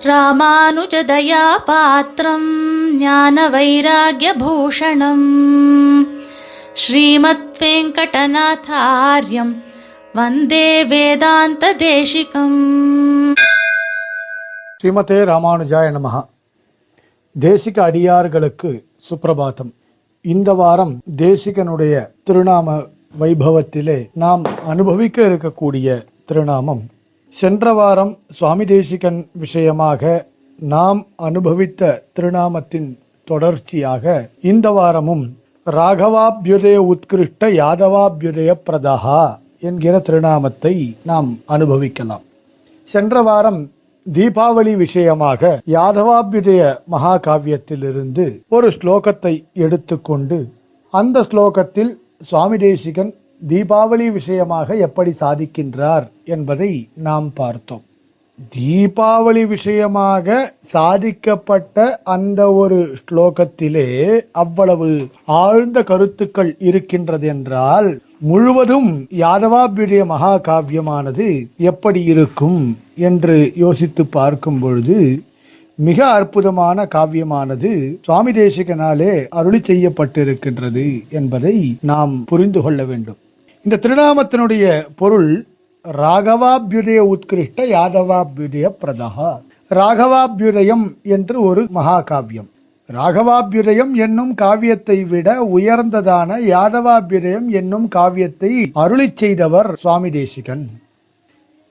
ராமானுஜதயா பாத்திரம் ஞான வைராகியபூஷணம் ஸ்ரீமத் வெங்கடநாதாரியம் வந்தே வேதாந்த தேசிகம் ஸ்ரீமதே ராமானுஜாய நமகா தேசிக அடியார்களுக்கு சுப்பிரபாதம் இந்த வாரம் தேசிகனுடைய திருநாம வைபவத்திலே நாம் அனுபவிக்க இருக்கக்கூடிய திருநாமம் சென்ற வாரம் சுவாமி தேசிகன் விஷயமாக நாம் அனுபவித்த திருநாமத்தின் தொடர்ச்சியாக இந்த வாரமும் ராகவாபியுதய உத்கிருஷ்ட யாதவாபியுதய பிரதஹா என்கிற திருநாமத்தை நாம் அனுபவிக்கலாம். சென்ற வாரம் தீபாவளி விஷயமாக யாதவாபியுதய மகாகாவியத்திலிருந்து ஒரு ஸ்லோகத்தை எடுத்துக்கொண்டு அந்த ஸ்லோகத்தில் சுவாமி தேசிகன் தீபாவளி விஷயமாக எப்படி சாதிக்கின்றார் என்பதை நாம் பார்த்தோம். தீபாவளி விஷயமாக சாதிக்கப்பட்ட அந்த ஒரு ஸ்லோகத்திலே அவ்வளவு ஆழ்ந்த கருத்துக்கள் இருக்கின்றது என்றால் முழுவதும் யாதவாபியுடைய மகாகாவியமானது எப்படி இருக்கும் என்று யோசித்து பார்க்கும் பொழுது மிக அற்புதமான காவியமானது சுவாமி தேசிகனாலே அருளி செய்யப்பட்டிருக்கின்றது என்பதை நாம் புரிந்து கொள்ள வேண்டும். இந்த திருநாமத்தினுடைய பொருள் ராகவாபியுதய உத்கிருஷ்ட யாதவாபியுதய பிரதகா ராகவாபியுதயம் என்று ஒரு மகாகாவியம். ராகவாபியுதயம் என்னும் காவியத்தை விட உயர்ந்ததான யாதவாபியுதயம் என்னும் காவியத்தை அருளிச் செய்தவர் சுவாமி தேசிகன்.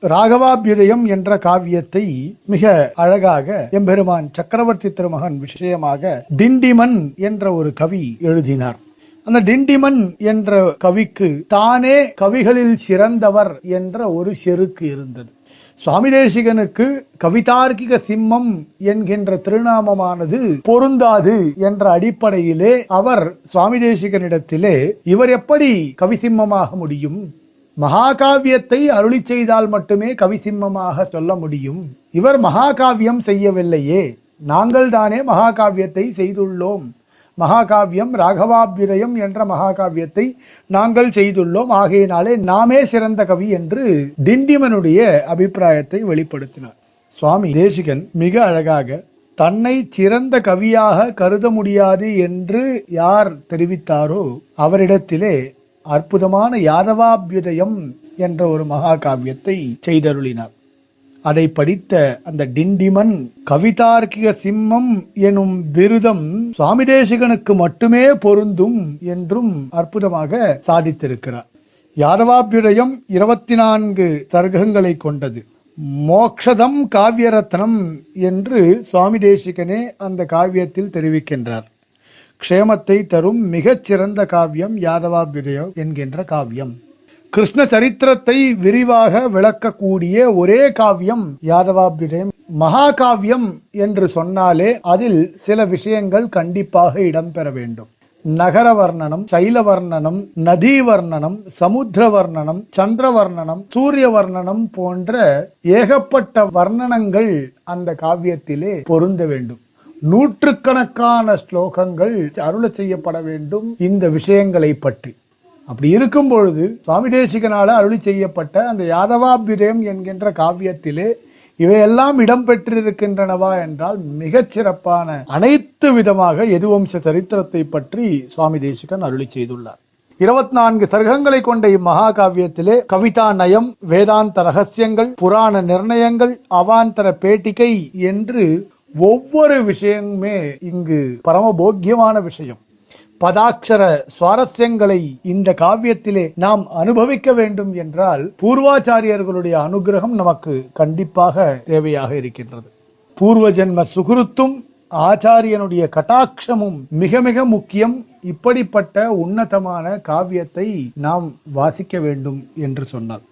ராகவாபியுதயம் என்ற காவியத்தை மிக அழகாக எம்பெருமான் சக்கரவர்த்தி திருமகன் விஷயமாக திண்டிமன் என்ற ஒரு கவி எழுதினார். அந்த டிண்டிமன் என்ற கவிக்கு தானே கவிகளில் சிறந்தவர் என்ற ஒரு செருக்கு இருந்தது. சுவாமி தேசிகனுக்கு கவிதார்க்கிக சிம்மம் என்கின்ற திருநாமமானது பொருந்தாது என்ற அடிப்படையிலே அவர் சுவாமி தேசிகனிடத்திலே இவர் எப்படி கவிசிம்மமாக முடியும்? மகாகாவியத்தை அருளி செய்தால் மட்டுமே கவிசிம்மமாக சொல்ல முடியும். இவர் மகாகாவியம் செய்யவில்லையே. நாங்கள் தானே மகாகாவியத்தை செய்துள்ளோம். மகாகாவியம் ராகவாபிரயம் என்ற மகாகாவியத்தை நாங்கள் செய்துள்ளோம். ஆகையினாலே நாமே சிறந்த கவி என்று டிண்டிமனுடைய அபிப்பிராயத்தை வெளிப்படுத்தினார். சுவாமி தேசிகன் மிக அழகாக தன்னை சிறந்த கவியாக கருத முடியாது என்று யார் தெரிவித்தாரோ அவரிடத்திலே அற்புதமான யாதவாபியுதயம் என்ற ஒரு மகாகாவியத்தை செய்தருளினார். அதை படித்த அந்த டிண்டிமன் கவிதார்க்கிக சிம்மம் எனும் விருதம் சுவாமி தேசிகனுக்கு மட்டுமே பொருந்தும் என்றும் அற்புதமாக சாதித்திருக்கிறார். யாதவாபியுதயம் இருபத்தி நான்கு சர்க்கங்களை கொண்டது. மோக்ஷதம் காவியரத்னம் என்று சுவாமி தேசிகனே அந்த காவியத்தில் தெரிவிக்கின்றார். க்ஷேமத்தை தரும் மிகச் சிறந்த காவியம் யாதவாபியுதயம் என்கின்ற காவியம். கிருஷ்ண சரித்திரத்தை விரிவாக விளக்கக்கூடிய ஒரே காவியம் யாதவாபியுதயம் மகாகாவியம் என்று சொன்னாலே அதில் சில விஷயங்கள் கண்டிப்பாக இடம்பெற வேண்டும். நகர வர்ணனம் சைல வர்ணனம் நதி வர்ணனம் சமுத்திர வர்ணனம் சந்திர வர்ணனம் சூரிய வர்ணனம் போன்ற ஏகப்பட்ட வர்ணனங்கள் அந்த காவியத்திலே பொருந்த வேண்டும். நூற்றுக்கணக்கான ஸ்லோகங்கள் அருள செய்யப்பட வேண்டும் இந்த விஷயங்களை பற்றி. அப்படி இருக்கும் பொழுது சுவாமி தேசிகனால அருளி செய்யப்பட்ட அந்த யாதவாபிரேம் என்கின்ற காவியத்திலே இவையெல்லாம் இடம்பெற்றிருக்கின்றனவா என்றால் மிகச் சிறப்பான அனைத்து விதமாக எதுவம்ச சரித்திரத்தை பற்றி சுவாமி தேசிகன் அருளி செய்துள்ளார். இருபத்தி நான்கு சர்க்கங்களை கொண்ட இம்மகா காவியத்திலே கவிதா நயம் வேதாந்த ரகசியங்கள் புராண நிர்ணயங்கள் அவாந்தர பேட்டிகை என்று ஒவ்வொரு விஷயமுமே இங்கு பரமபோக்கியமான விஷயம். பதாட்சர சுவாரஸ்யங்களை இந்த காவியத்திலே நாம் அனுபவிக்க வேண்டும் என்றால் பூர்வாச்சாரியர்களுடைய அனுகிரகம் நமக்கு கண்டிப்பாக தேவையாக இருக்கின்றது. பூர்வ ஜென்ம சுகுருத்தும் ஆச்சாரியனுடைய கட்டாட்சமும் மிக மிக முக்கியம். இப்படிப்பட்ட உன்னதமான காவியத்தை நாம் வாசிக்க வேண்டும் என்று சொன்னார்.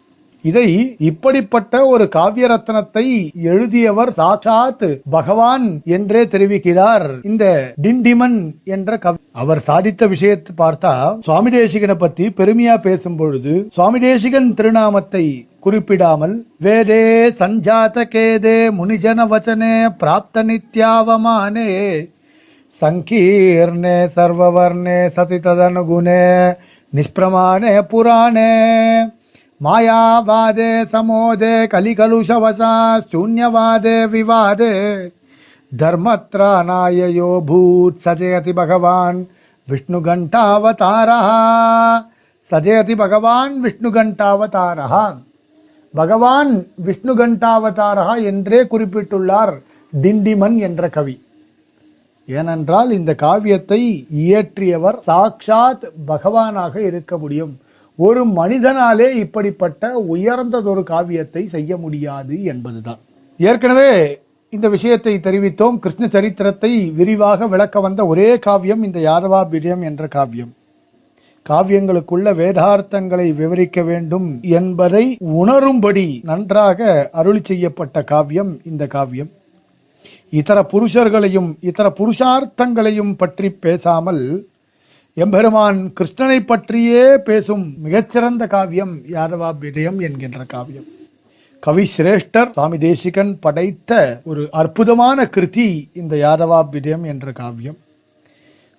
இதை இப்படிப்பட்ட ஒரு காவிய ரத்னத்தை எழுதியவர் சாட்சாத் பகவான் என்றே தெரிவிக்கிறார். இந்த டிண்டிமன் என்ற கவி அவர் சாதித்த விஷயத்தை பார்த்தா சுவாமி தேசிகனை பத்தி பெருமையா பேசும் பொழுது சுவாமி தேசிகன் திருநாமத்தை குறிப்பிடாமல் வேதே சஞ்சாத கேதே முனிஜன வச்சனே பிராப்த நித்யாவமானே சங்கீர்ணே சர்வவர்ணே சதி ததனுகுணே நிஷ்பிரமானே புராணே मायावादे समोदे कलिकलुषवशा शून्यवादे विवादे धर्मत्राणाय यो भूत् सजयति भगवान् विष्णुघण्टावतारः सजयति भगवान् विष्णुघण्टावतारः பகவான் விஷ்ணு கண்டாவதாரா என்றே குறிப்பிட்டுள்ளார் டிண்டிமன் என்ற கவி ஏனென்றால் இந்த காவியத்தை இயற்றியவர் சாக்ஷாத் பகவானாக இருக்க முடியும் ஒரு மனிதனாலே இப்படிப்பட்ட உயர்ந்ததொரு காவியத்தை செய்ய முடியாது என்பதுதான். ஏற்கனவே இந்த விஷயத்தை தெரிவித்தோம். கிருஷ்ண சரித்திரத்தை விரிவாக விளக்க வந்த ஒரே காவியம் இந்த யாதவாபிரியம் என்ற காவியம். காவியங்களுக்குள்ள வேதார்த்தங்களை விவரிக்க வேண்டும் என்பதை உணரும்படி நன்றாக அருளி செய்யப்பட்ட காவியம் இந்த காவியம். இதர புருஷர்களையும் இதர புருஷார்த்தங்களையும் பற்றி பேசாமல் எம்பெருமான் கிருஷ்ணனை பற்றியே பேசும் மிகச்சிறந்த காவியம் யாதவா விஜயம் என்கின்ற காவியம். கவி சிரேஷ்டர் சுவாமி தேசிகன் படைத்த ஒரு அற்புதமான கிருதி இந்த யாதவா விஜயம் என்ற காவியம்.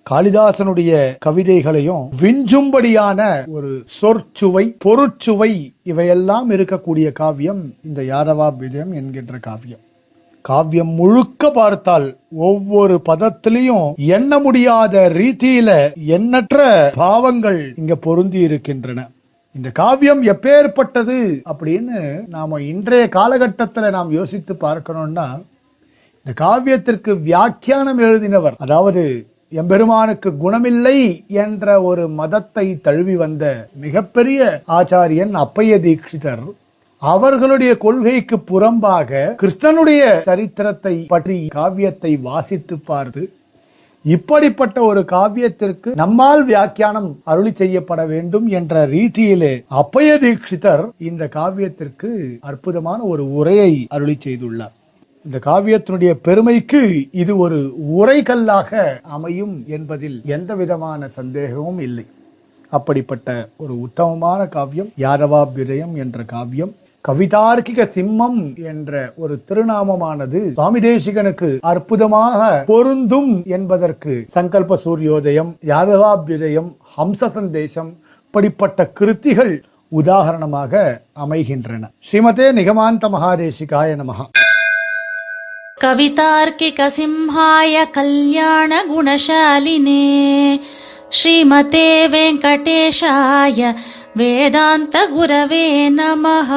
காளிதாசனுடைய கவிதைகளையும் விஞ்சும்படியான ஒரு சொற்சுவை பொருட்சுவை இவையெல்லாம் இருக்கக்கூடிய காவியம் இந்த யாதவா விஜயம் என்கின்ற காவியம். காவியம் முழுக்க பார்த்தால் ஒவ்வொரு பதத்திலையும் எண்ண முடியாத ரீதியில எண்ணற்ற பாவங்கள் இங்க பொருந்தி இருக்கின்றன. இந்த காவியம் எப்பேற்பட்டது அப்படின்னு நாம இன்றைய காலகட்டத்தில் நாம் யோசித்து பார்க்கணும்னா இந்த காவியத்திற்கு வியாக்கியானம் எழுதினவர் அதாவது எம்பெருமானுக்கு குணமில்லை என்ற ஒரு மதத்தை தழுவி வந்த மிகப்பெரிய ஆச்சாரியன் அப்பைய தீட்சிதர். அவர்களுடைய கொள்கைக்கு புறம்பாக கிருஷ்ணனுடைய சரித்திரத்தை பற்றி காவியத்தை வாசித்து பார்த்து இப்படிப்பட்ட ஒரு காவியத்திற்கு நம்மால் வியாக்கியானம் அருளி செய்யப்பட வேண்டும் என்ற ரீதியிலே அப்பய தீட்சிதர் இந்த காவியத்திற்கு அற்புதமான ஒரு உரையை அருளி செய்துள்ளார். இந்த காவியத்தினுடைய பெருமைக்கு இது ஒரு உரைகல்லாக அமையும் என்பதில் எந்த விதமான சந்தேகமும் இல்லை. அப்படிப்பட்ட ஒரு உத்தமமான காவியம் யாதவாபியுதயம் என்ற காவியம். கவிதார்க்கிக சிம்மம் என்ற ஒரு திருநாமமானது சுவாமி தேசிகனுக்கு அற்புதமாக பொருந்தும் என்பதற்கு சங்கல்ப சூரியோதயம் யாதவாபியுதயம் ஹம்ச சந்தேசம் இப்படிப்பட்ட கிருத்திகள் உதாரணமாக அமைகின்றன. ஸ்ரீமதே நிகமாந்த மகாதேசிகாய நமகா கவிதார்க்கிக சிம்ஹாய கல்யாண குணசாலினே ஸ்ரீமதே வெங்கடேஷாய वेदान्तगुरवे नमः